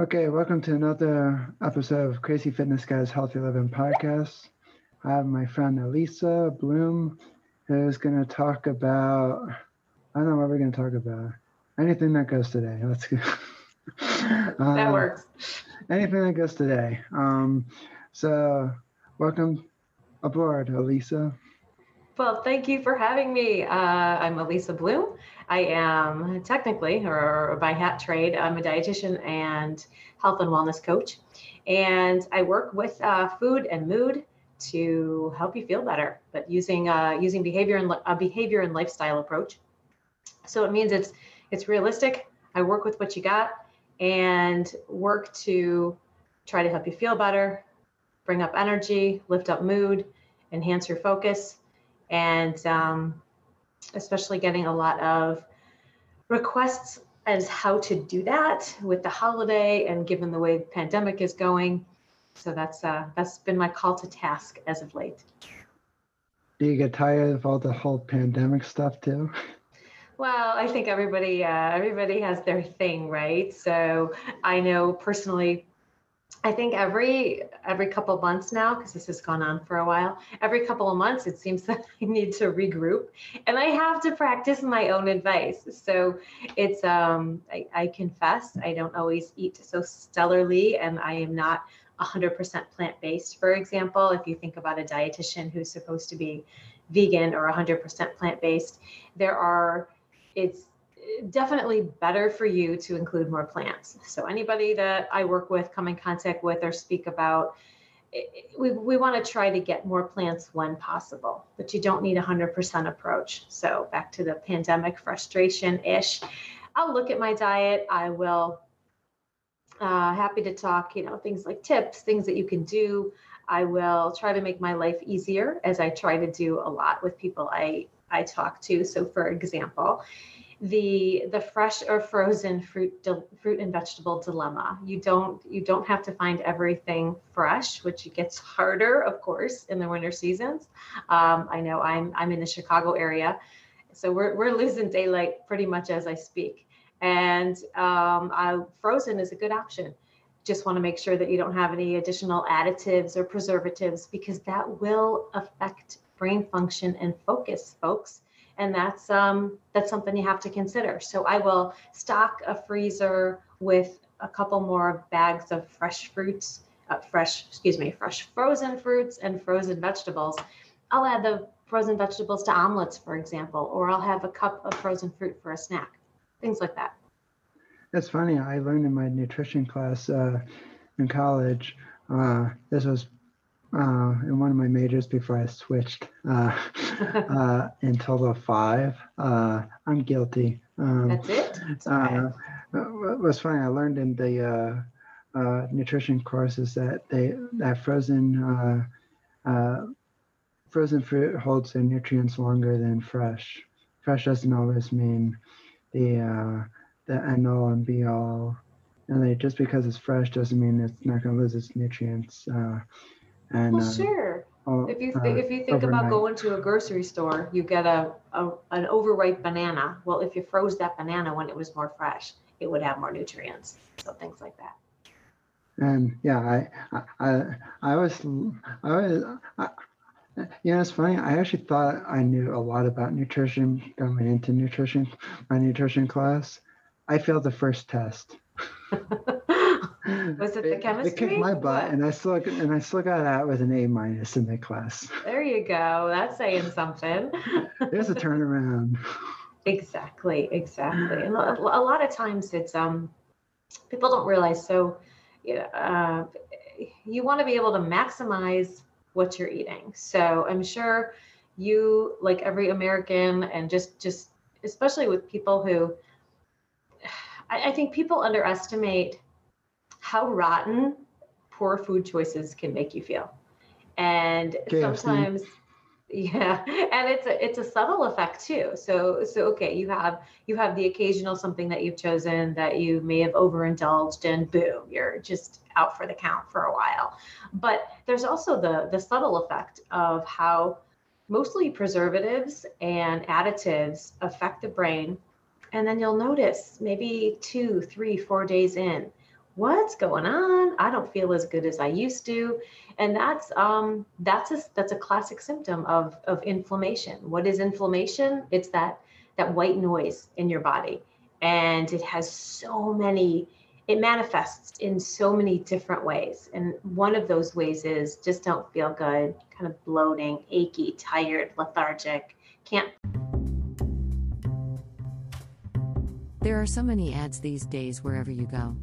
Okay, welcome to another episode of Crazy Fitness Guys Healthy Living Podcast. I have my friend Elisa Bloom who's going to talk about, I don't know what we're going to talk about. Anything that goes today. Let's go. uh, that works. Anything that goes today. Um, so, welcome aboard, Elisa. Well, thank you for having me. Uh, I'm Elisa Bloom. I am technically, or by hat trade, I'm a dietitian and health and wellness coach. And I work with uh, food and mood to help you feel better, but using uh, using behavior and a behavior and lifestyle approach. So it means it's it's realistic. I work with what you got and work to try to help you feel better, bring up energy, lift up mood, enhance your focus and um, especially getting a lot of requests as how to do that with the holiday and given the way the pandemic is going. So that's uh, that's been my call to task as of late. Do you get tired of all the whole pandemic stuff too? Well, I think everybody uh, everybody has their thing, right? So I know personally I think every every couple months now, because this has gone on for a while, every couple of months it seems that I need to regroup, and I have to practice my own advice. So it's um, I, I confess I don't always eat so stellarly, and I am not 100% plant based. For example, if you think about a dietitian who's supposed to be vegan or 100% plant based, there are it's definitely better for you to include more plants. So anybody that I work with, come in contact with, or speak about, we, we want to try to get more plants when possible, but you don't need a 100% approach. So back to the pandemic frustration ish. I'll look at my diet. I will uh, happy to talk, you know, things like tips, things that you can do. I will try to make my life easier as I try to do a lot with people I I talk to. So for example, the the fresh or frozen fruit fruit and vegetable dilemma. You don't you don't have to find everything fresh, which gets harder, of course, in the winter seasons. Um, I know I'm I'm in the Chicago area, so we're we're losing daylight pretty much as I speak. And um, I, frozen is a good option. Just want to make sure that you don't have any additional additives or preservatives because that will affect brain function and focus, folks and that's um, that's something you have to consider. So I will stock a freezer with a couple more bags of fresh fruits, uh, fresh excuse me, fresh frozen fruits and frozen vegetables. I'll add the frozen vegetables to omelets, for example, or I'll have a cup of frozen fruit for a snack, things like that. That's funny. I learned in my nutrition class uh, in college. Uh, this was uh, in one of my majors before I switched uh, uh, in total five. Uh, I'm guilty. Um, That's it. Uh, okay. what's funny, I learned in the uh, nutrition courses that they that frozen frozen fruit holds their nutrients longer than fresh. Fresh doesn't always mean the the end all and be all. And they, just because it's fresh doesn't mean it's not going to lose its nutrients. And, well, uh, sure. Uh, if you th- if you think overnight. about going to a grocery store, you get a, a an overripe banana. Well, if you froze that banana when it was more fresh, it would have more nutrients. So things like that. And yeah, I I I was I was. I, you know, it's funny. I actually thought I knew a lot about nutrition going into nutrition, my nutrition class. I failed the first test. Was it the chemistry? It kicked my butt, what? and I still and I still got out with an A minus in the class. There you go. That's saying something. There's a turnaround. Exactly, exactly. And a, lot of times it's um, people don't realize. So, uh, you want to be able to maximize what you're eating. So I'm sure you, like every American, and just just especially with people who, I think people underestimate how rotten poor food choices can make you feel. And KFC. sometimes yeah, and it's a it's a subtle effect too. So so okay, you have you have the occasional something that you've chosen that you may have overindulged and boom, you're just out for the count for a while. But there's also the the subtle effect of how mostly preservatives and additives affect the brain and then you'll notice maybe two, three, four days in what's going on? I don't feel as good as I used to. And that's um, that's a that's a classic symptom of of inflammation. What is inflammation? It's that that white noise in your body, and it has so many. It manifests in so many different ways, and one of those ways is just don't feel good, kind of bloating, achy, tired, lethargic, can't. There are so many ads these days wherever you go.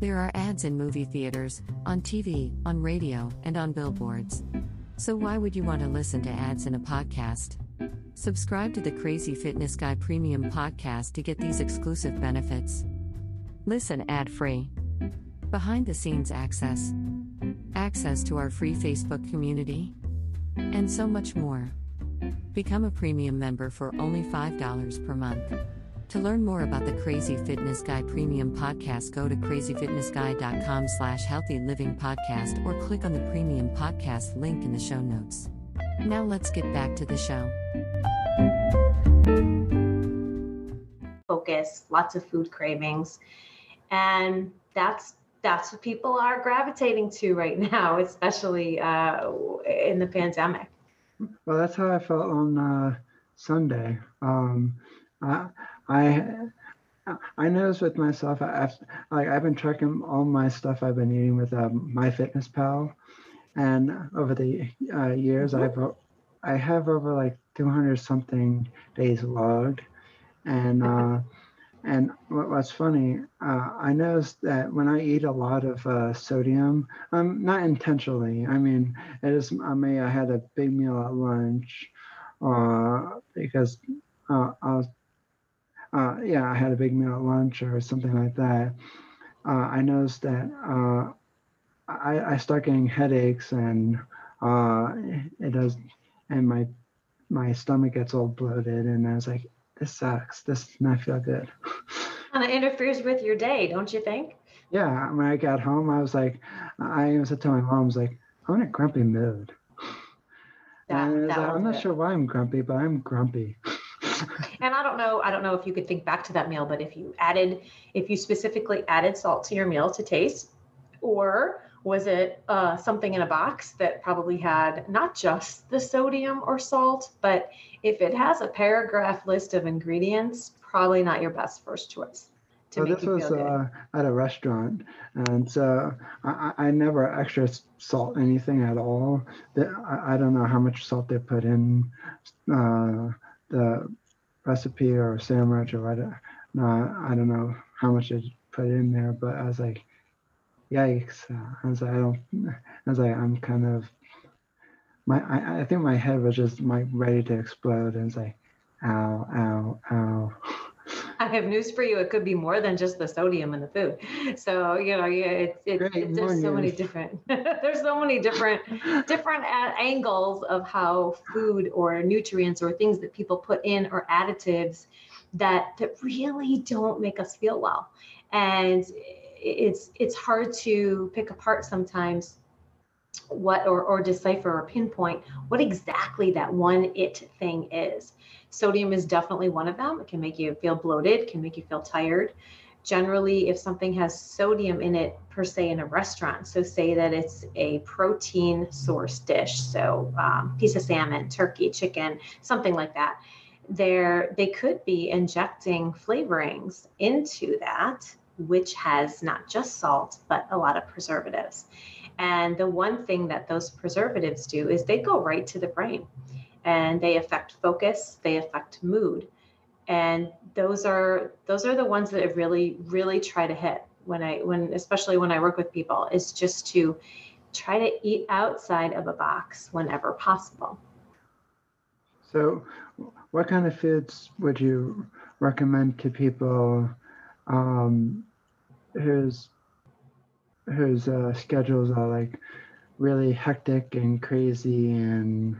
There are ads in movie theaters, on TV, on radio, and on billboards. So why would you want to listen to ads in a podcast? Subscribe to the Crazy Fitness Guy Premium podcast to get these exclusive benefits. Listen ad free. Behind the scenes access. Access to our free Facebook community. And so much more. Become a premium member for only $5 per month. To learn more about the Crazy Fitness Guy Premium Podcast, go to crazyfitnessguy.com slash healthy living podcast or click on the premium podcast link in the show notes. Now let's get back to the show. Focus, lots of food cravings. And that's that's what people are gravitating to right now, especially uh, in the pandemic. Well, that's how I felt on uh, Sunday. Um, I, I I noticed with myself, I've like I've been tracking all my stuff I've been eating with um, MyFitnessPal, and over the uh, years, mm-hmm. I've I have over like 200 something days logged, and uh, and what, what's funny, uh, I noticed that when I eat a lot of uh, sodium, um, not intentionally. I mean, it is. I mean, I had a big meal at lunch, uh, because uh, I was uh, yeah, I had a big meal at lunch or something like that, uh, I noticed that uh, I, I start getting headaches and uh, it does, and my my stomach gets all bloated, and I was like, this sucks. This does not feel good. And it interferes with your day, don't you think? Yeah. When I got home, I was like, I was to my mom, I was like, I'm in a grumpy mood. That, and that like, I'm not it. sure why I'm grumpy, but I'm grumpy. and I don't know, I don't know if you could think back to that meal, but if you added, if you specifically added salt to your meal to taste, or was it uh, something in a box that probably had not just the sodium or salt, but if it has a paragraph list of ingredients, probably not your best first choice. To so this was uh, at a restaurant, and so I, I, never extra salt anything at all. I, I don't know how much salt they put in uh, the recipe or sandwich or whatever. No, I don't know how much I put in there, but I was like, yikes. Uh, I was like, I don't, I was like, I'm kind of, my, I, I think my head was just like ready to explode. And it's like, ow, ow, ow. I have news for you. It could be more than just the sodium in the food. So you know, yeah, it's it, it, there's so many different there's so many different different angles of how food or nutrients or things that people put in or additives that that really don't make us feel well, and it's it's hard to pick apart sometimes what or, or decipher or pinpoint what exactly that one it thing is Sodium is definitely one of them. It can make you feel bloated, can make you feel tired. Generally, if something has sodium in it, per se, in a restaurant, so say that it's a protein source dish, so um, piece of salmon, turkey, chicken, something like that, there they could be injecting flavorings into that, which has not just salt but a lot of preservatives. And the one thing that those preservatives do is they go right to the brain and they affect focus, they affect mood. And those are those are the ones that I really really try to hit when I when especially when I work with people is just to try to eat outside of a box whenever possible. So, what kind of foods would you recommend to people um, whose whose uh, schedules are like really hectic and crazy and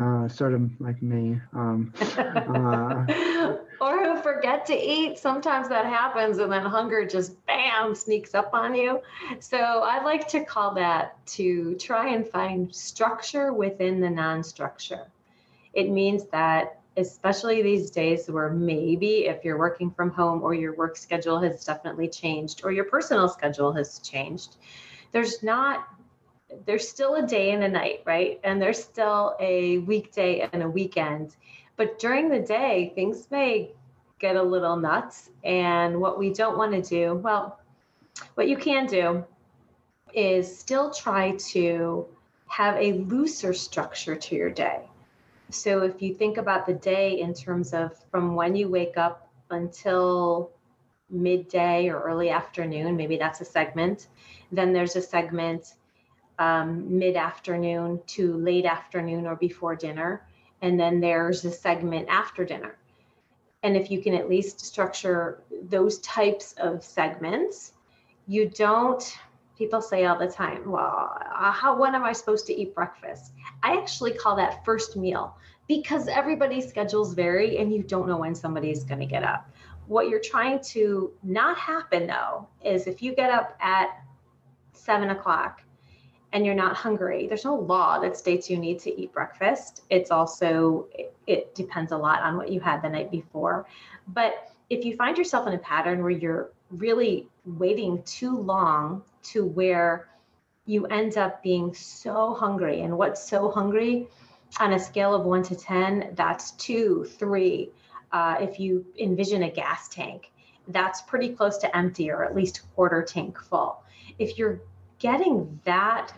uh, sort of like me. Um, uh, or who forget to eat. Sometimes that happens, and then hunger just bam sneaks up on you. So I like to call that to try and find structure within the non structure. It means that especially these days where maybe if you're working from home or your work schedule has definitely changed or your personal schedule has changed, there's not there's still a day and a night, right? And there's still a weekday and a weekend. But during the day, things may get a little nuts. And what we don't want to do, well, what you can do is still try to have a looser structure to your day. So if you think about the day in terms of from when you wake up until midday or early afternoon, maybe that's a segment. Then there's a segment um, mid afternoon to late afternoon or before dinner. And then there's a segment after dinner. And if you can at least structure those types of segments, you don't people say all the time, well, uh, how when am I supposed to eat breakfast? I actually call that first meal because everybody's schedules vary and you don't know when somebody's going to get up. What you're trying to not happen though is if you get up at seven o'clock and you're not hungry, there's no law that states you need to eat breakfast. It's also, it, it depends a lot on what you had the night before. But if you find yourself in a pattern where you're really waiting too long to where you end up being so hungry. And what's so hungry on a scale of one to 10, that's two, three. Uh, if you envision a gas tank, that's pretty close to empty or at least quarter tank full. If you're getting that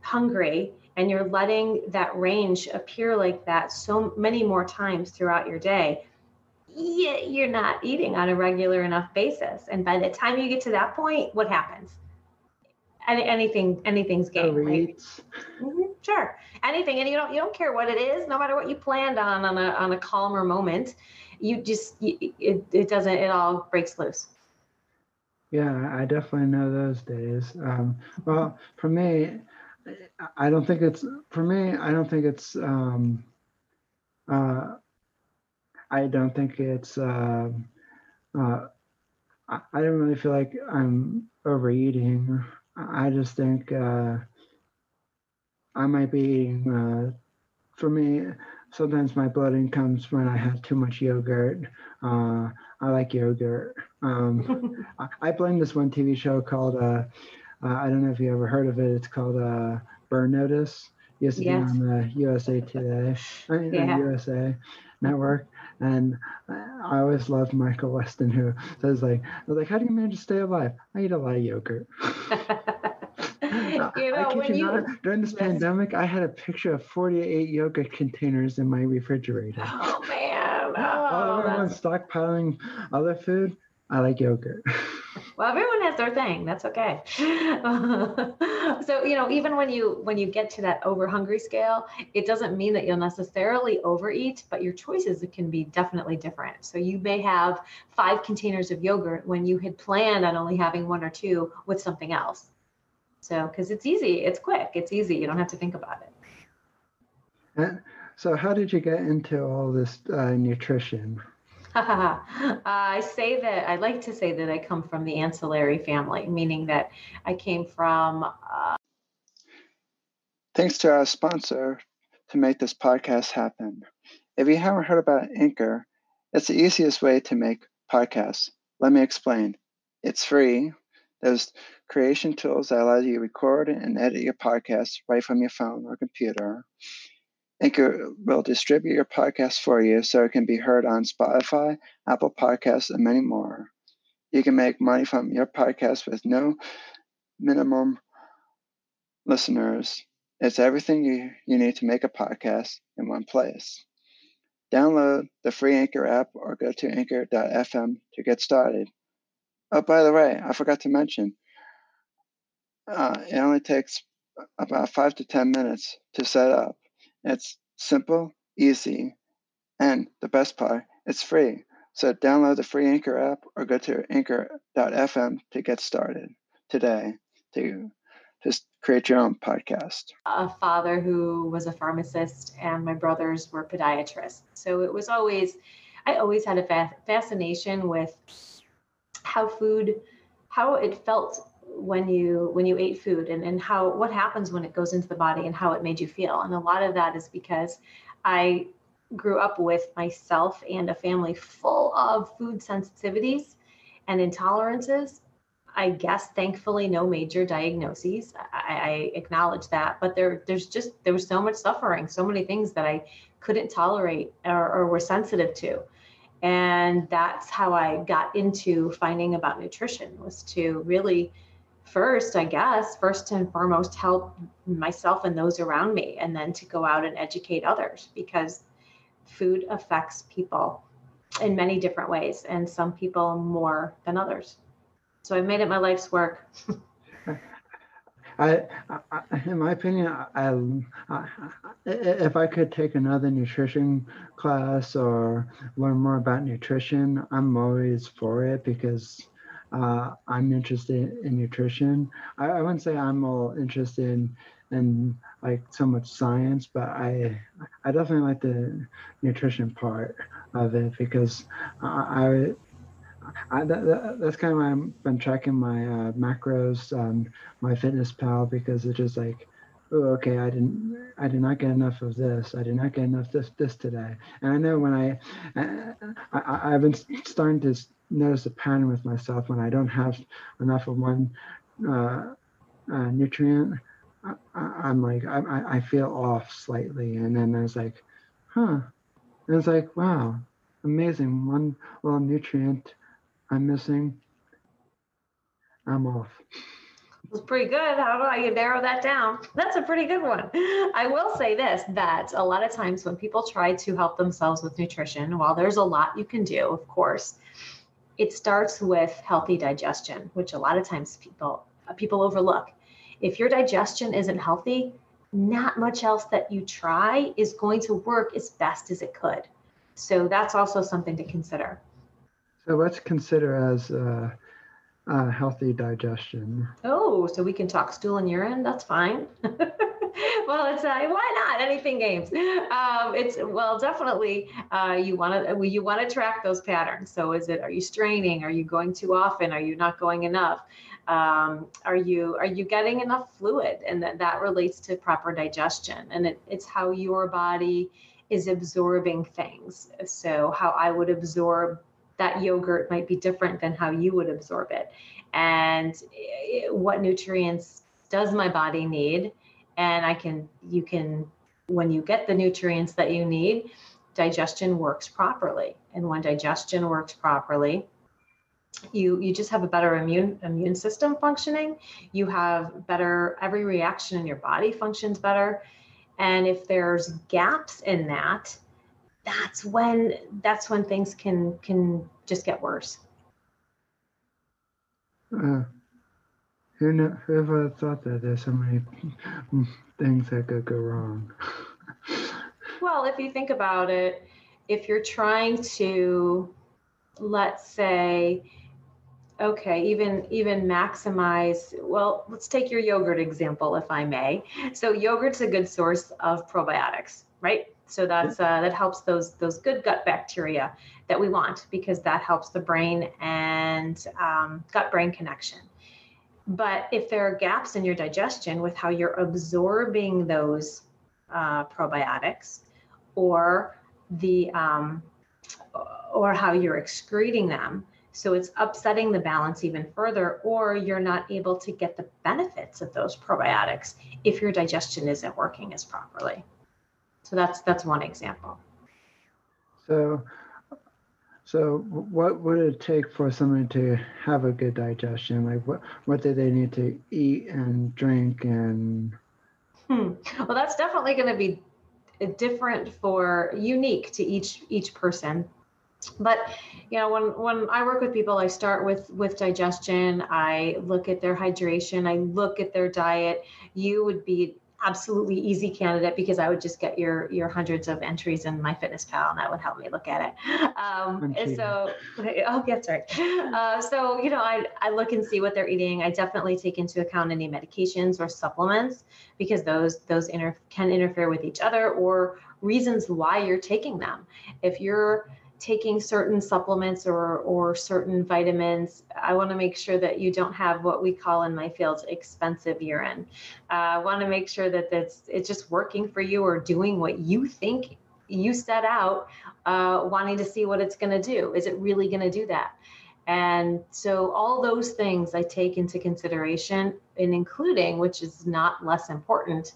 hungry and you're letting that range appear like that so many more times throughout your day, you're not eating on a regular enough basis. And by the time you get to that point, what happens? Any, anything, anything's game, right? Mm-hmm, sure, anything, and you don't you don't care what it is, no matter what you planned on on a on a calmer moment, you just you, it it doesn't it all breaks loose. Yeah, I definitely know those days. Um, well, for me, I don't think it's for me. I don't think it's. Um, uh, I don't think it's. Uh, uh, I, I don't really feel like I'm overeating. I just think uh, I might be eating. Uh, for me, sometimes my bloating comes when I have too much yogurt. Uh, I like yogurt. Um, I, I blame this one TV show called. Uh, uh, I don't know if you ever heard of it. It's called uh, Burn Notice. To yes. on the USA Today, I mean, yeah. USA Network. And I always loved Michael Westen, who says like, like, how do you manage to stay alive? I eat a lot of yogurt. you know, when you, not, during this yes. pandemic, I had a picture of 48 yogurt containers in my refrigerator. Oh man! Oh, While everyone's stockpiling other food, I like yogurt. well, everyone has their thing. That's okay. so, you know, even when you when you get to that over hungry scale, it doesn't mean that you'll necessarily overeat, but your choices can be definitely different. So you may have five containers of yogurt when you had planned on only having one or two with something else. So, because it's easy, it's quick, it's easy. You don't have to think about it. So, how did you get into all this uh, nutrition? I say that I like to say that I come from the ancillary family, meaning that I came from. Uh... Thanks to our sponsor to make this podcast happen. If you haven't heard about Anchor, it's the easiest way to make podcasts. Let me explain. It's free. There's creation tools that allow you to record and edit your podcast right from your phone or computer. Anchor will distribute your podcast for you so it can be heard on Spotify, Apple Podcasts, and many more. You can make money from your podcast with no minimum listeners. It's everything you, you need to make a podcast in one place. Download the free Anchor app or go to anchor.fm to get started. Oh, by the way, I forgot to mention, uh, it only takes about five to 10 minutes to set up. It's simple, easy, and the best part, it's free. So download the free Anchor app or go to anchor.fm to get started today to just create your own podcast. A father who was a pharmacist and my brothers were podiatrists. So it was always, I always had a fa- fascination with how food, how it felt when you when you ate food and, and how what happens when it goes into the body and how it made you feel and a lot of that is because i grew up with myself and a family full of food sensitivities and intolerances. I guess thankfully no major diagnoses. I, I, acknowledge that, but there there's just there was so much suffering, so many things that I couldn't tolerate or, or were sensitive to. And that's how I got into finding about nutrition was to really first, I guess, first and foremost, help myself and those around me, and then to go out and educate others because food affects people in many different ways, and some people more than others. So I've made it my life's work. I, I, in my opinion, I, I, if I could take another nutrition class or learn more about nutrition, I'm always for it because uh, I'm interested in nutrition. I, I wouldn't say I'm all interested in, in like so much science, but I I definitely like the nutrition part of it because I, I, I that, that's kind of why I've been tracking my uh, macros MyFitnessPal because it's just like, okay, I didn't, I did not get enough of this. I did not get enough this this today. And I know when I, I I've been starting to notice a pattern with myself when I don't have enough of one uh, uh, nutrient. I, am like I, I feel off slightly, and then I was like, huh. And it's like, wow, amazing. One little nutrient I'm missing. I'm off. It's pretty good. How do I narrow that down? That's a pretty good one. I will say this that a lot of times when people try to help themselves with nutrition, while there's a lot you can do, of course, it starts with healthy digestion, which a lot of times people people overlook. If your digestion isn't healthy, not much else that you try is going to work as best as it could. So that's also something to consider. So let's consider as uh, uh, healthy digestion. Oh, so we can talk stool and urine. That's fine. well, it's uh, why not anything games. Um, it's well, definitely uh, you want to you want to track those patterns. So is it are you straining? Are you going too often? Are you not going enough? Um, are you are you getting enough fluid? And that that relates to proper digestion. And it, it's how your body is absorbing things. So how I would absorb that yogurt might be different than how you would absorb it. And eh, what nutrients does my body need? And I can, you can, when you get the nutrients that you need, digestion works properly. And when digestion works properly, you you just have a better immune immune system functioning you have better every reaction in your body functions better and if there's gaps in that that's when that's when things can can just get worse. Uh, who know, whoever thought that there's so many things that could go wrong? well, if you think about it, if you're trying to, let's say, okay even even maximize well let's take your yogurt example if i may so yogurt's a good source of probiotics right so that's uh, that helps those those good gut bacteria that we want because that helps the brain and um, gut brain connection. But if there are gaps in your digestion with how you're absorbing those uh, probiotics, or the um, or how you're excreting them, so it's upsetting the balance even further, or you're not able to get the benefits of those probiotics if your digestion isn't working as properly. So that's that's one example. So so what would it take for someone to have a good digestion? Like what what do they need to eat and drink and hmm. Well, that's definitely going to be different for unique to each each person. But you know, when when I work with people, I start with with digestion. I look at their hydration. I look at their diet. You would be absolutely easy candidate because I would just get your your hundreds of entries in MyFitnessPal and that would help me look at it. Um, and so, oh, that's right. Uh, so, you know, I, I look and see what they're eating. I definitely take into account any medications or supplements because those those inter- can interfere with each other or reasons why you're taking them. If you're taking certain supplements or or certain vitamins i want to make sure that you don't have what we call in my field expensive urine uh, i want to make sure that that's it's just working for you or doing what you think you set out uh, wanting to see what it's going to do. Is it really going to do that? And so all those things I take into consideration, and including, which is not less important,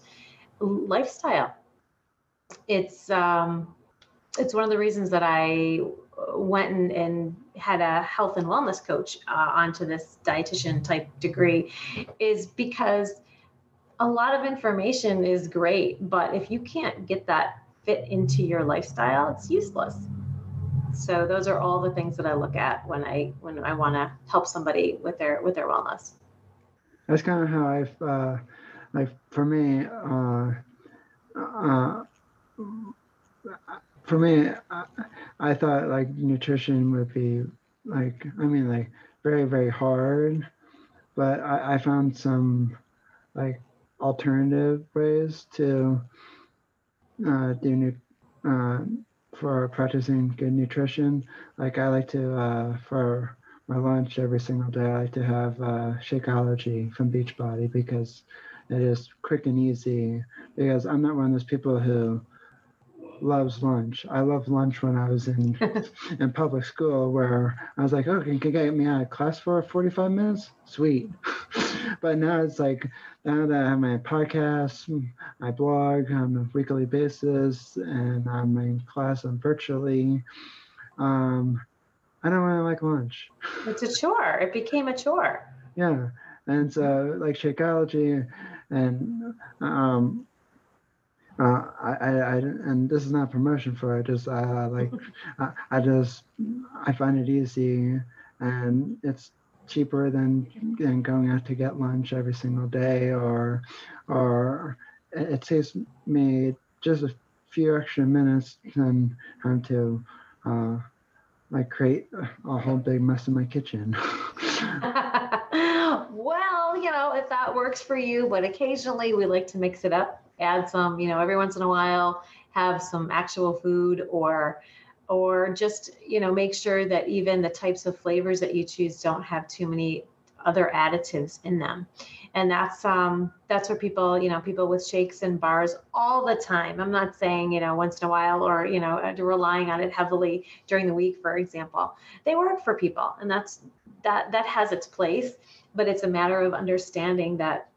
lifestyle. It's um, it's one of the reasons that I went and, and had a health and wellness coach uh, onto this dietitian type degree, is because a lot of information is great, but if you can't get that fit into your lifestyle, it's useless. So those are all the things that I look at when I when I want to help somebody with their with their wellness. That's kind of how I've uh, like for me. Uh, uh, for me, I, I thought like nutrition would be like I mean like very very hard, but I, I found some like alternative ways to uh, do new, uh, for practicing good nutrition. Like I like to uh, for my lunch every single day. I like to have uh, Shakeology from Beachbody because it is quick and easy. Because I'm not one of those people who loves lunch. I loved lunch when I was in in public school, where I was like, "Okay, can you get me out of class for 45 minutes? Sweet." but now it's like now that I have my podcast, my blog on a weekly basis, and I'm in class I'm virtually. Um, I don't really like lunch. It's a chore. It became a chore. Yeah, and so like Shakeology, and um, uh, I, I, I, and this is not promotion for it. Just uh, like I, I just I find it easy, and it's cheaper than than going out to get lunch every single day, or or it saves me just a few extra minutes than having to uh, like create a whole big mess in my kitchen. well, you know, if that works for you, but occasionally we like to mix it up add some, you know, every once in a while, have some actual food or or just, you know, make sure that even the types of flavors that you choose don't have too many other additives in them. And that's um that's where people, you know, people with shakes and bars all the time. I'm not saying, you know, once in a while or, you know, uh, relying on it heavily during the week, for example. They work for people and that's that that has its place, but it's a matter of understanding that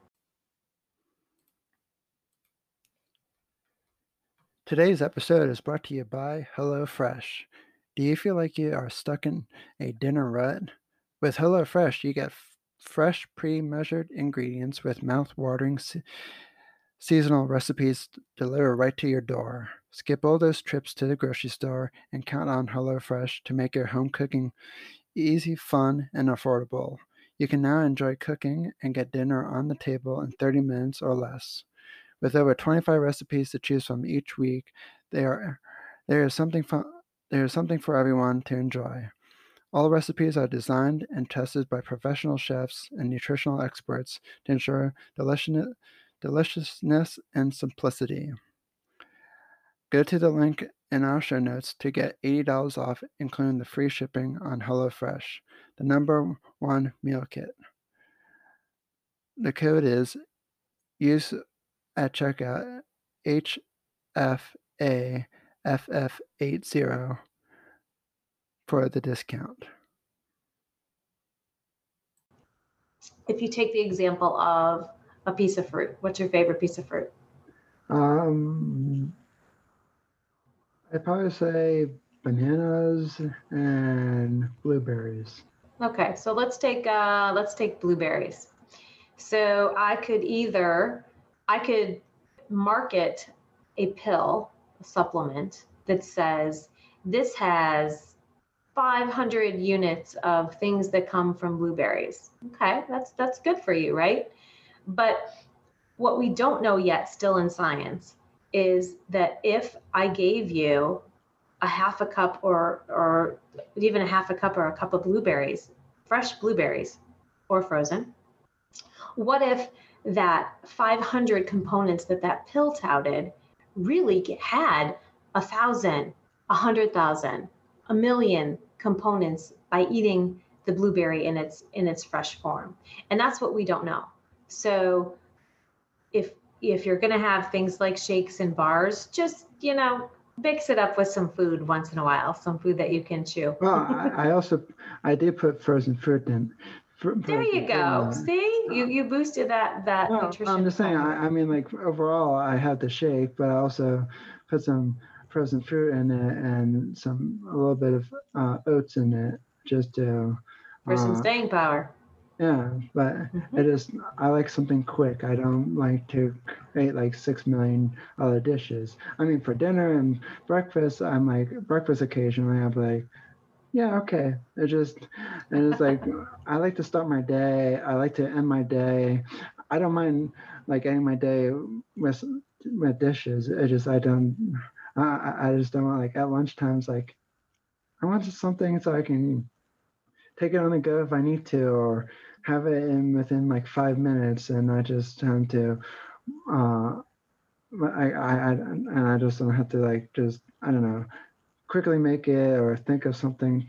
Today's episode is brought to you by HelloFresh. Do you feel like you are stuck in a dinner rut? With HelloFresh, you get f- fresh, pre measured ingredients with mouth watering se- seasonal recipes delivered right to your door. Skip all those trips to the grocery store and count on HelloFresh to make your home cooking easy, fun, and affordable. You can now enjoy cooking and get dinner on the table in 30 minutes or less. With over 25 recipes to choose from each week, there, there is something there is something for everyone to enjoy. All recipes are designed and tested by professional chefs and nutritional experts to ensure deliciousness and simplicity. Go to the link in our show notes to get $80 off, including the free shipping on HelloFresh, the number one meal kit. The code is use at checkout HFAFF80 for the discount. If you take the example of a piece of fruit, what's your favorite piece of fruit? Um, I'd probably say bananas and blueberries. Okay, so let's take uh, let's take blueberries. So I could either I could market a pill, a supplement that says this has 500 units of things that come from blueberries. Okay, that's that's good for you, right? But what we don't know yet still in science is that if I gave you a half a cup or or even a half a cup or a cup of blueberries, fresh blueberries or frozen, what if that 500 components that that pill touted really had a thousand, a hundred thousand, a million components by eating the blueberry in its in its fresh form, and that's what we don't know. So, if if you're going to have things like shakes and bars, just you know, mix it up with some food once in a while, some food that you can chew. Well, I, I also I did put frozen fruit in. Fr- There you fruit go. there. See, you you boosted that that Well, nutrition. I'm just saying. I, I mean, like overall, I had the shake, but I also put some frozen fruit in it and some a little bit of uh, oats in it, just to. for some uh, staying power. yeah, but Mhm. I just I like something quick. I don't like to create like six million other dishes. I mean, for dinner and breakfast, I'm like breakfast occasionally. I'm like, yeah, okay. It just and it's like I like to start my day. I like to end my day. I don't mind like ending my day with with dishes. It just I don't. I I- just don't want like at lunchtimes like I want something so I can take it on the go if I need to, or have it in within like five minutes, and I just have to. Uh, I, I, I and I just don't have to like just I don't know, quickly make it or think of something.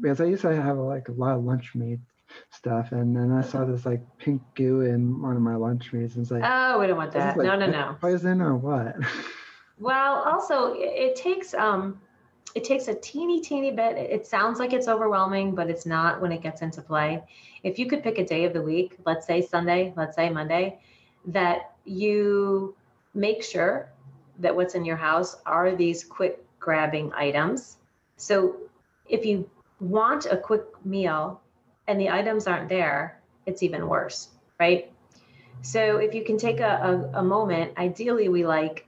Because I used to have like a lot of lunch meat stuff, and then I saw this like pink goo in one of my lunch meats, and it's like, Oh, we don't want that. like, No, no, no. poison or what? Well, also it takes um it takes a teeny teeny bit. It sounds like it's overwhelming, but it's not when it gets into play. If you could pick a day of the week, let's say Sunday, let's say Monday, that you make sure that what's in your house are these quick grabbing items. So if you want a quick meal and the items aren't there, it's even worse, right? So if you can take a, a, a moment, ideally we like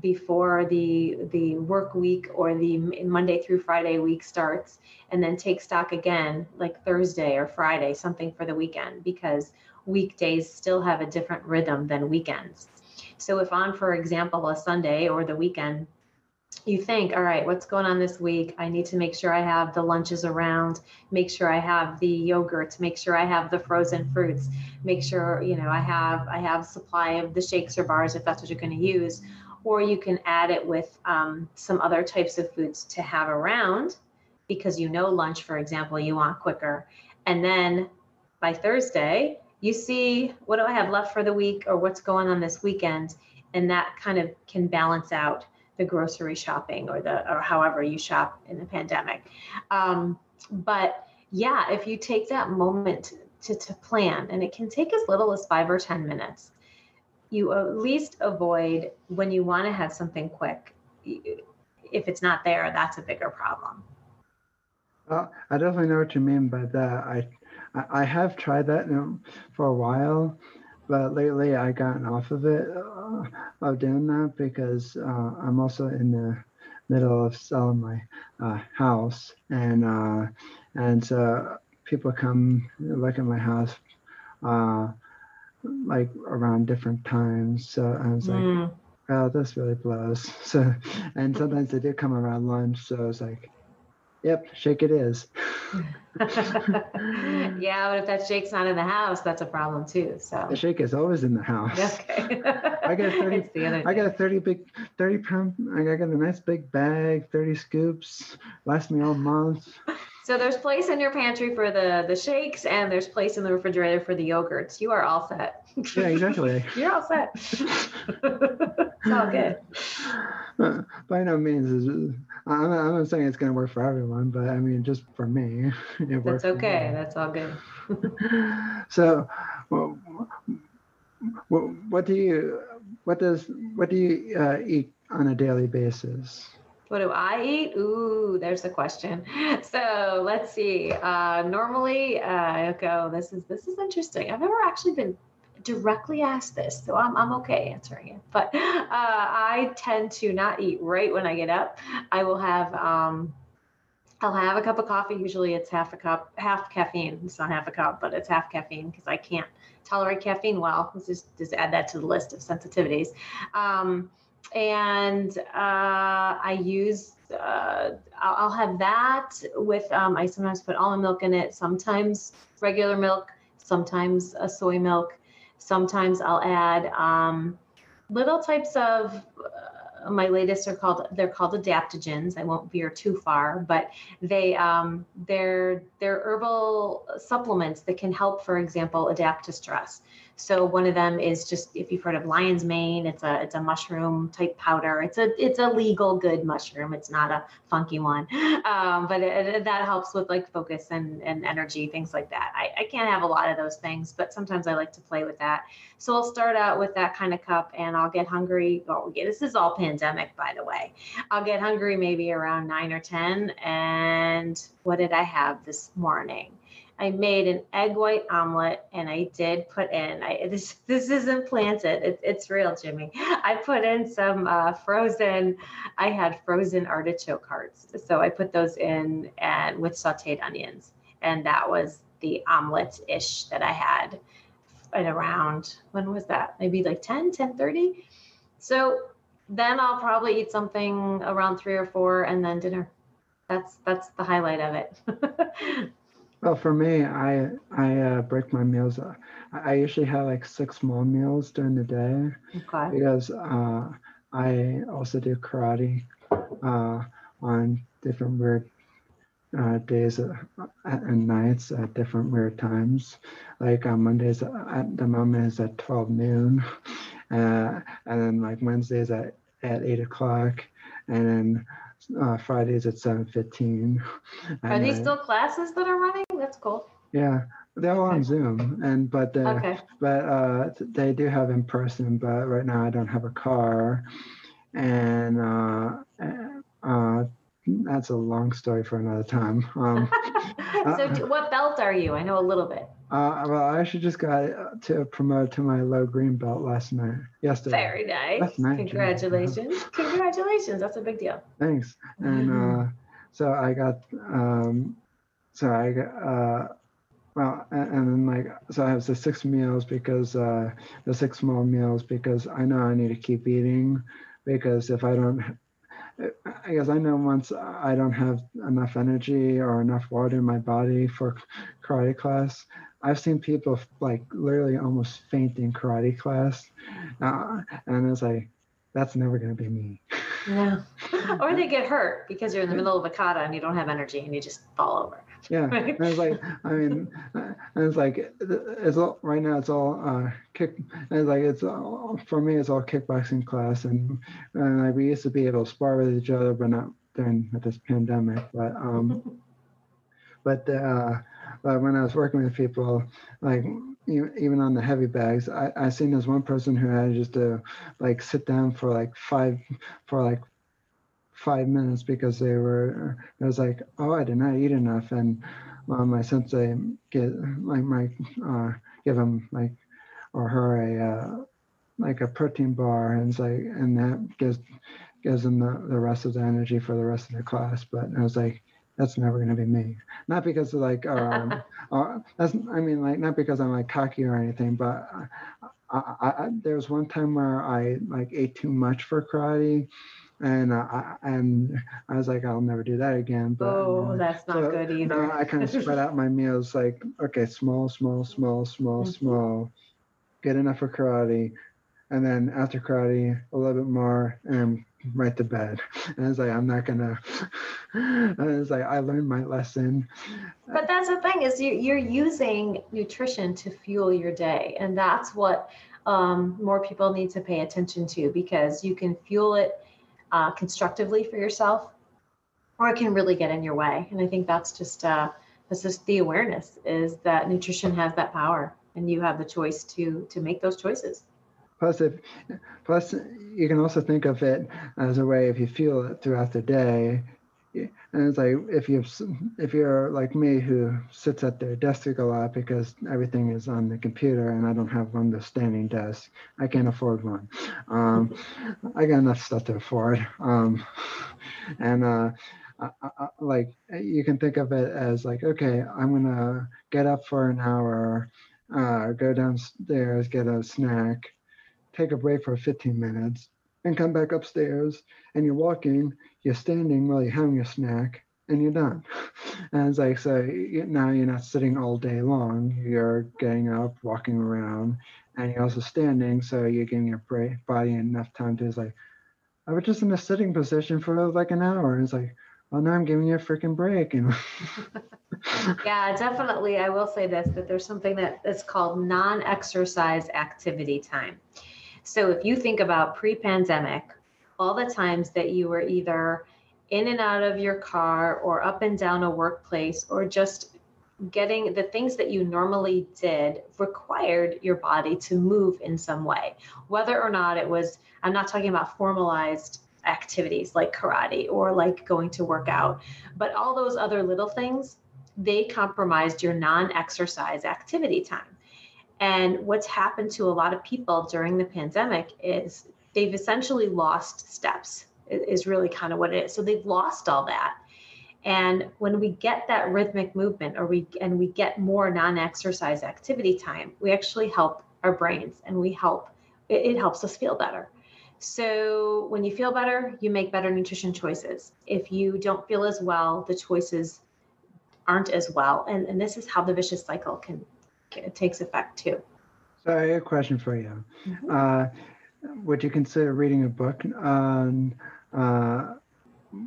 before the the work week or the Monday through Friday week starts and then take stock again like Thursday or Friday something for the weekend because weekdays still have a different rhythm than weekends. So if on for example a Sunday or the weekend you think all right what's going on this week? I need to make sure I have the lunches around make sure I have the yogurts make sure I have the frozen fruits make sure you know I have I have supply of the shakes or bars if that's what you're going to use. Or you can add it with um, some other types of foods to have around because you know lunch for example you want quicker. And then by thursday you see what do i have left for the week or what's going on this weekend? And that kind of can balance out the grocery shopping or the or however you shop in the pandemic. Um, but yeah if you take that moment to, to plan and it can take as little as five or ten minutes you at least avoid when you want to have something quick if it's not there that's a bigger problem. Well, I definitely know what you mean by that. I, I, have tried that for a while, but lately I gotten off of it uh, of doing that because uh, I'm also in the middle of selling my uh, house, and uh, and so people come look at my house, uh, like around different times. So I was like, Mm. oh, this really blows. So, and sometimes they do come around lunch. So it's like, yep, shake it is. yeah but if that shake's not in the house that's a problem too so The shake is always in the house. okay I got a 30 It's the I got a 30 big, 30 pound, I got a nice big bag, 30 scoops, last me all month. So there's place in your pantry for the the shakes and there's place in the refrigerator for the yogurts. You are all set. Yeah, exactly. you're all set. It's all good. Uh, By no means is I'm not, I'm not saying it's going to work for everyone, but I mean, just for me, it works. that's okay. That's all good. So well, what, what do you what does what do you uh, eat on a daily basis What do I eat? Ooh, there's a question. So let's see. Uh, normally, uh, go. this is this is interesting. I've never actually been directly asked this, so I'm I'm okay answering it. But uh, I tend to not eat right when I get up. I will have um, I'll have a cup of coffee. Usually, it's half a cup, half caffeine. It's not half a cup, but it's half caffeine because I can't tolerate caffeine well. Let's just just add that to the list of sensitivities. Um, and uh, I use uh, I'll, have that with um, I sometimes put almond milk in it, sometimes regular milk, sometimes a soy milk, sometimes I'll add um, little types of. Uh, my latest are called they're called adaptogens. I won't veer too far, but they um, they're they're herbal supplements that can help, for example, adapt to stress. So one of them is just if you've heard of lion's mane, it's a it's a mushroom type powder. It's a it's a legal good mushroom. It's not a funky one, um, but it, it, that helps with like focus and and energy things like that. I, I can't have a lot of those things, but sometimes I like to play with that. So I'll start out with that kind of cup, and I'll get hungry. Well, this is all pandemic, by the way. I'll get hungry maybe around nine or ten, and what did I have this morning? I made an egg white omelet and I did put in I this this isn't planted it, it's real Jimmy. I put in some uh, frozen I had frozen artichoke hearts. So I put those in and with sautéed onions. And that was the omelet ish that I had at around when was that? Maybe like 10 10 30 so then I'll probably eat something around three or four and then dinner. That's that's the highlight of it Well, for me, I I uh, break my meals. Uh, I usually have like six small meals during the day okay because uh, I also do karate uh, on different weird uh, days uh, and nights at different weird times. Like on Mondays at the moment is at 12 noon, uh, and then like Wednesdays at at eight o'clock, and then uh, Fridays at 7:15. are these still classes that are running that's cool Yeah, they're all on Zoom, and but the, okay but uh, they do have in person. But right now, I don't have a car, and uh, uh, that's a long story for another time. Um, so t- what belt are you I know a little bit uh, well, I actually just got to promote to my low green belt last night, yesterday. very nice nice, Jimmy. congratulations congratulations that's a big deal Thanks. And uh, so I got, um, so I got, uh, well, and, and then like, so I have the six meals because, uh, the six small meals because I know I need to keep eating because if I don't, I guess I know once I don't have enough energy or enough water in my body for karate class, I've seen people like literally almost faint in karate class. Uh, and it's like, that's never going to be me. No. or they get hurt because you're in the middle of a kata and you don't have energy and you just fall over. Yeah, Right. and it's like I mean, and it's like it's all right now. It's all uh, kick. And it's like it's all, for me. It's all kickboxing class, and and like we used to be able to spar with each other, but not during this pandemic. But um, but uh, but when I was working with people, like even on the heavy bags, I I seen this one person who had just to like sit down for like five for like five minutes because they were it was like oh I did not eat enough. And uh, my sensei get like my uh, give him like or her a uh, like a protein bar and it's like and that gives gives them the, the rest of the energy for the rest of the class. But I was like that's never going to be me not because of like um, uh, that's I mean like not because I'm like cocky or anything but I, I, I, there was one time where I like ate too much for karate and uh, I, and I was like, I'll never do that again. But oh, that's not so, good either. I kind of spread out my meals like, okay, small, small, small, small, Mhm. small, get enough for karate, and then after karate, a little bit more, and right to bed. And it's like, I'm not gonna. and it's like I learned my lesson. But that's the thing is you, you're using nutrition to fuel your day, and that's what um, more people need to pay attention to because you can fuel it uh, constructively for yourself, or it can really get in your way. And I think that's just uh, that's just the awareness is that nutrition has that power, and you have the choice to to make those choices. Plus, if plus you can also think of it as a way if you feel it throughout the day. And it's like if you if you're like me who sits at their desk a lot because everything is on the computer and I don't have one the standing desk. I can't afford one. Um, I got enough stuff to afford. Um, and uh, I, I, like you can think of it as like okay, I'm gonna get up for an hour, uh, go downstairs, get a snack, take a break for 15 minutes, and come back upstairs. And you're walking, you're standing while you're having a snack, and you're done. It's like, so now you're not sitting all day long. You're getting up, walking around, and you're also standing. So you're giving your body enough time to, like, I was just in a sitting position for like an hour. And it's like, well, now I'm giving you a freaking break. And yeah, definitely. I will say this that there's something that is called non exercise activity time. So if you think about pre pandemic, all the times that you were either in and out of your car or up and down a workplace or just getting the things that you normally did required your body to move in some way. Whether or not it was i'm not talking about formalized activities like karate or like going to work out but all those other little things they compromised your non-exercise activity time and what's happened to a lot of people during the pandemic is they've essentially lost steps is really kind of what it is so they've lost all that and when we get that rhythmic movement or we and we get more non-exercise activity time, we actually help our brains and we help it, it helps us feel better. So when you feel better, you make better nutrition choices. If you don't feel as well, the choices aren't as well. And, and this is how the vicious cycle can, can it takes effect too. So I have a question for you. Mm-hmm. Uh, would you consider reading a book on uh,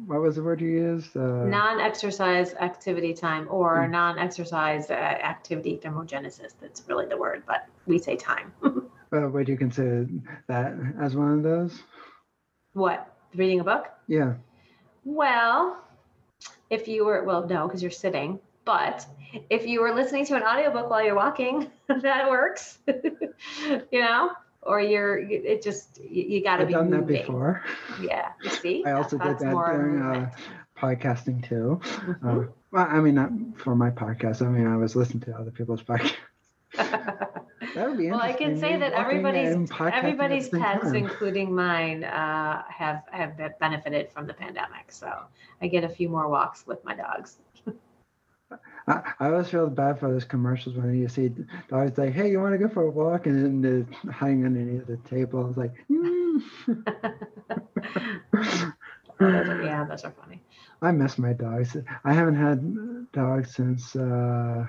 what was the word you used? Uh, non-exercise activity time or hmm. non-exercise uh, activity thermogenesis. That's really the word, but we say time. well, would you consider that as one of those? What? Reading a book? Yeah. Well, if you were, well, no, because you're sitting, but if you were listening to an audiobook while you're walking, that works. you know? or you're it just you, you got to be done moving. that before yeah you see i also did that during uh, podcasting too mm-hmm. uh, well i mean not for my podcast i mean i was listening to other people's podcasts that would be interesting. well i can say that everybody's everybody's pets time. including mine uh, have have benefited from the pandemic so i get a few more walks with my dogs I, I always feel bad for those commercials when you see dogs like, "Hey, you want to go for a walk?" and then they're hanging underneath the table. I was like, mm. yeah, those are funny. I miss my dogs. I haven't had dogs since uh,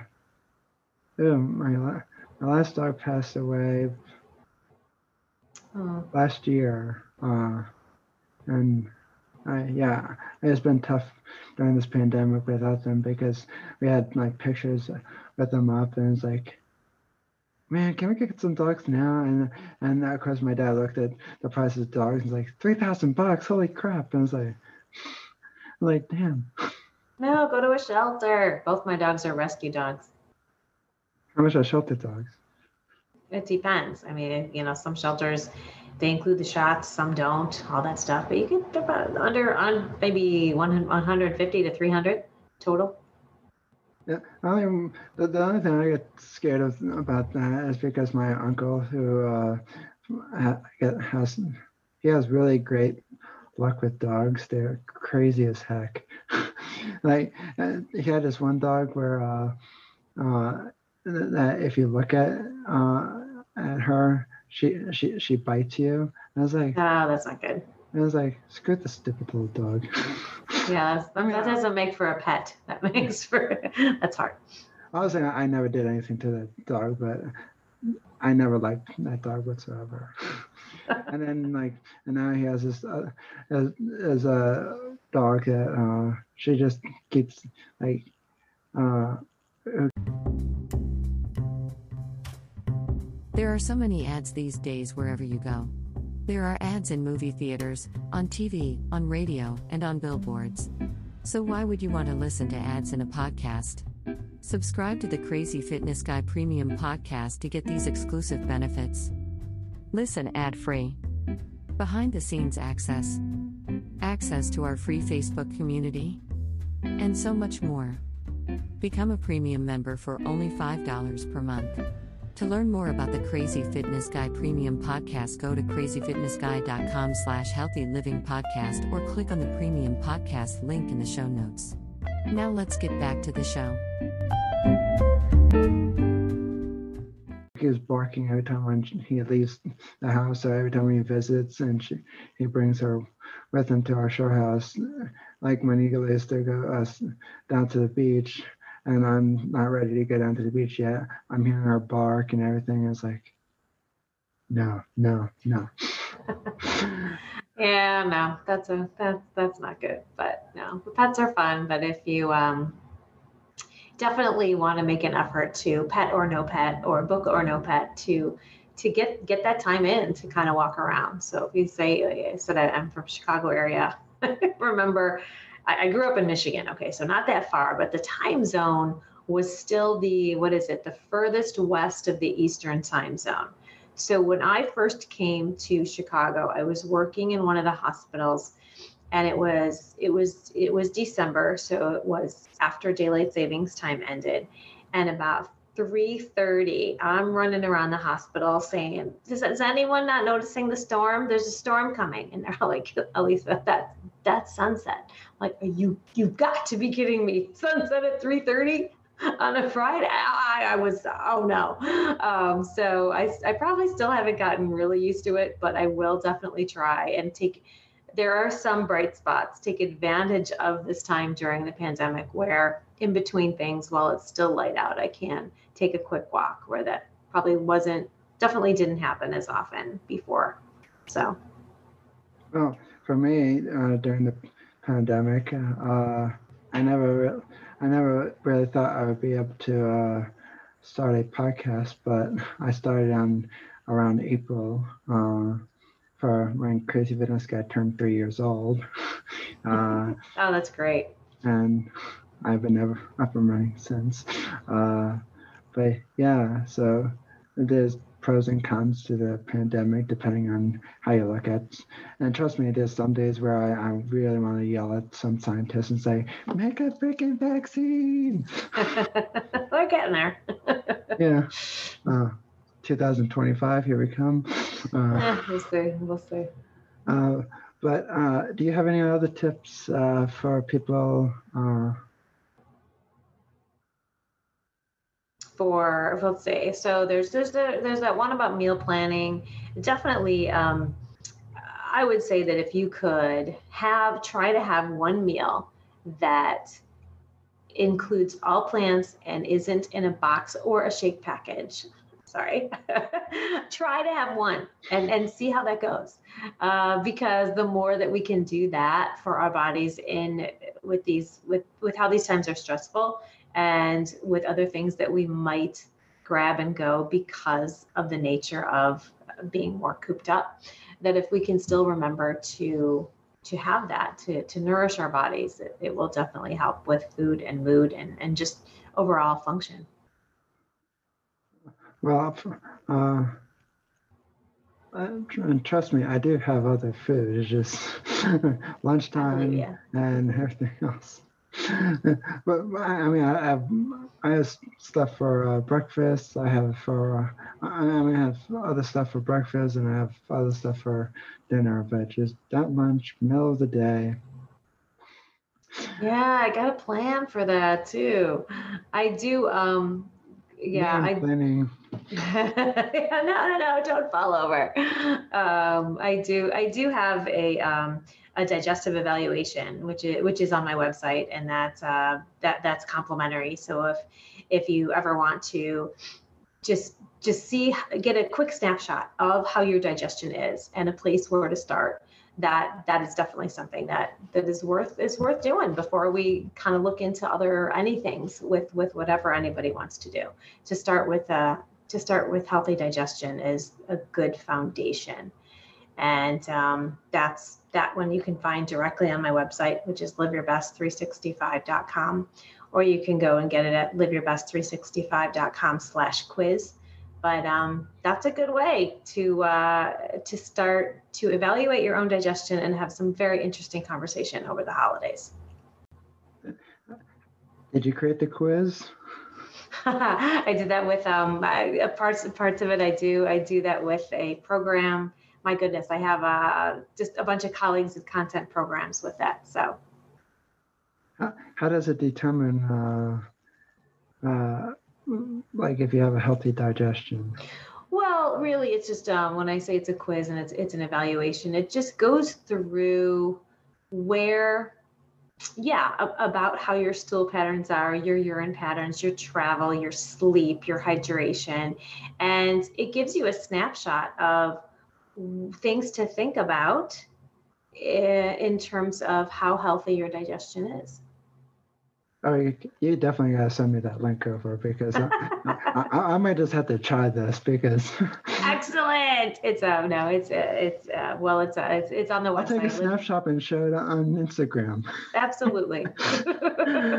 oh, my my last dog passed away oh. last year, uh, and I, yeah, it's been tough during this pandemic without them because we had like pictures with them up and it's like, man, can we get some dogs now? And and of course my dad looked at the price of dogs and was like, three thousand bucks, holy crap! And I was like, like damn. No, go to a shelter. Both my dogs are rescue dogs. How much are shelter dogs? It depends. I mean, you know, some shelters they include the shots, some don't, all that stuff. But you get about under on maybe 150 to 300 total. Yeah, I mean, the, the only thing I get scared of about that is because my uncle, who uh, has he has really great luck with dogs. They're crazy as heck. like uh, he had this one dog where uh, uh, that if you look at uh, at her, she she she bites you. And I was like, oh, that's not good. I was like, screw the stupid little dog. Yeah, I mean, that doesn't make for a pet. That makes for that's hard. I was saying I never did anything to that dog, but I never liked that dog whatsoever. and then like, and now he has this uh, as, as a dog that uh, she just keeps like. Uh, There are so many ads these days wherever you go. There are ads in movie theaters, on TV, on radio, and on billboards. So why would you want to listen to ads in a podcast? Subscribe to the Crazy Fitness Guy Premium podcast to get these exclusive benefits. Listen ad free. Behind the scenes access. Access to our free Facebook community. And so much more. Become a premium member for only $5 per month. To learn more about the Crazy Fitness Guy Premium Podcast, go to crazyfitnessguy.com slash healthy living podcast or click on the premium podcast link in the show notes. Now let's get back to the show. He is barking every time when he leaves the house or every time he visits and she, he brings her with him to our show house. Like when he goes to go us down to the beach, and I'm not ready to go down to the beach yet. I'm hearing her bark and everything. It's like, no, no, no. Yeah, no, that's a that's that's not good. But no, pets are fun. But if you um definitely want to make an effort to pet or no pet or book or no pet to to get get that time in to kind of walk around. So if you say I said I'm from Chicago area, remember I, I grew up in Michigan. Okay, so not that far, but the time zone was still the what is it the furthest west of the eastern time zone so when i first came to chicago i was working in one of the hospitals and it was it was it was december so it was after daylight savings time ended and about 3.30 i'm running around the hospital saying is, is anyone not noticing the storm there's a storm coming and they're like elisa that that's sunset like you you've got to be kidding me sunset at 3.30 on a Friday. I, I was, oh no. Um, so I, I probably still haven't gotten really used to it, but I will definitely try and take. There are some bright spots. Take advantage of this time during the pandemic where, in between things, while it's still light out, I can take a quick walk where that probably wasn't, definitely didn't happen as often before. So, well, for me, uh, during the pandemic, uh, I never I never really thought I would be able to uh, start a podcast, but I started on around April uh, for when Crazy Fitness Guy turned three years old. Uh, oh, that's great. And I've been never up and running since. Uh, but yeah, so there's pros and cons to the pandemic depending on how you look at it. And trust me, there's some days where I, I really want to yell at some scientists and say, make a freaking vaccine. We're getting there. yeah. Uh, 2025, here we come. Uh, yeah, we'll see. We'll see. Uh, but uh, do you have any other tips uh, for people for let's say so there's there's the, there's that one about meal planning. Definitely um, i would say that if you could have try to have one meal that includes all plants and isn't in a box or a shake package sorry try to have one and and see how that goes. Uh, because the more that we can do that for our bodies in with these with with how these times are stressful and with other things that we might grab and go because of the nature of being more cooped up that if we can still remember to to have that to to nourish our bodies it, it will definitely help with food and mood and and just overall function well uh and trust me, I do have other food. It's just lunchtime and everything else. but I mean, I have I have stuff for uh, breakfast. I have for uh, I mean, I have other stuff for breakfast, and I have other stuff for dinner. But just that lunch, middle of the day. Yeah, I got a plan for that too. I do. Um, yeah, I planning. yeah, no, no, no, don't fall over. Um, I do. I do have a. Um, a digestive evaluation, which is which is on my website, and that's uh, that that's complimentary. So if if you ever want to just just see get a quick snapshot of how your digestion is and a place where to start that that is definitely something that that is worth is worth doing before we kind of look into other anythings with with whatever anybody wants to do to start with uh to start with healthy digestion is a good foundation and um, that's that one you can find directly on my website, which is liveyourbest365.com, or you can go and get it at liveyourbest365.com slash quiz. But um, that's a good way to uh, to start to evaluate your own digestion and have some very interesting conversation over the holidays. Did you create the quiz? I did that with um, I, parts parts of it. I do I do that with a program my goodness, I have uh, just a bunch of colleagues with content programs with that. So, how, how does it determine, uh, uh, like, if you have a healthy digestion? Well, really, it's just um, when I say it's a quiz and it's it's an evaluation, it just goes through where yeah about how your stool patterns are your urine patterns your travel your sleep your hydration and it gives you a snapshot of things to think about in terms of how healthy your digestion is. Oh, you, you definitely gotta send me that link over because I, I, I, I might just have to try this because Excellent. It's uh no, it's uh, it's uh, well, it's uh, it's it's on the website. I'll take a snapshot and show it on Instagram. Absolutely.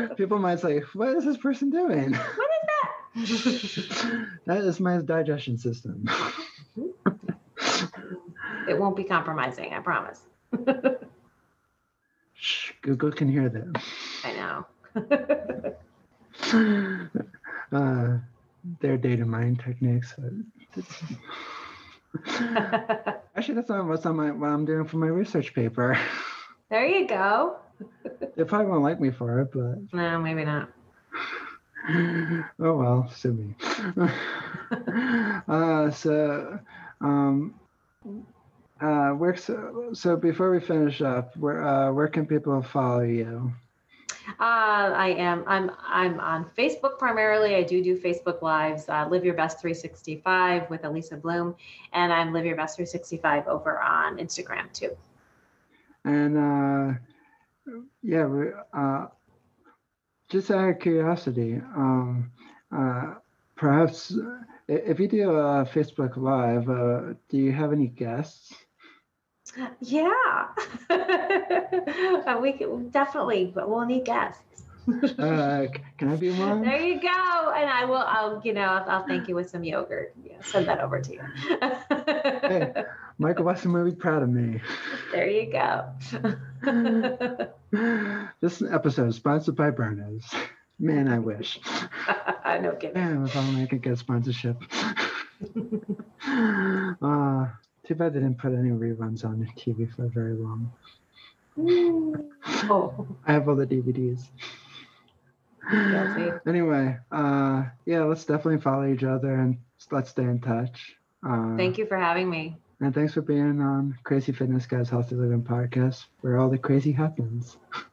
People might say, "What is this person doing?" What is that? that is my digestion system. It won't be compromising. I promise. Shh, Google can hear that. I know. uh, their data mining techniques. Actually, that's not what's on my what I'm doing for my research paper. there you go. they probably won't like me for it, but No, maybe not. oh well, sue me. uh, so, um, uh, where, so, so before we finish up, where uh, where can people follow you? Uh, I am. I'm. I'm on Facebook primarily. I do do Facebook lives. Uh, Live Your Best 365 with Elisa Bloom, and I'm Live Your Best 365 over on Instagram too. And uh, yeah, we, uh, just out of curiosity, um, uh, perhaps if you do a Facebook Live, uh, do you have any guests? Yeah, we can, definitely, but we'll need guests. Uh, can I be one? There you go, and I will. I'll, you know, I'll, I'll thank you with some yogurt. Yeah, send that over to you. Hey. Michael Westen will be proud of me. there you go. this episode is sponsored by Burners. Man, I wish. no kidding. Damn, if only I could get sponsorship. uh, too bad they didn't put any reruns on your TV for very long. Oh, I have all the DVDs. Guilty. Anyway, uh, yeah, let's definitely follow each other and let's stay in touch. Uh, thank you for having me. And thanks for being on Crazy Fitness Guys Healthy Living podcast, where all the crazy happens.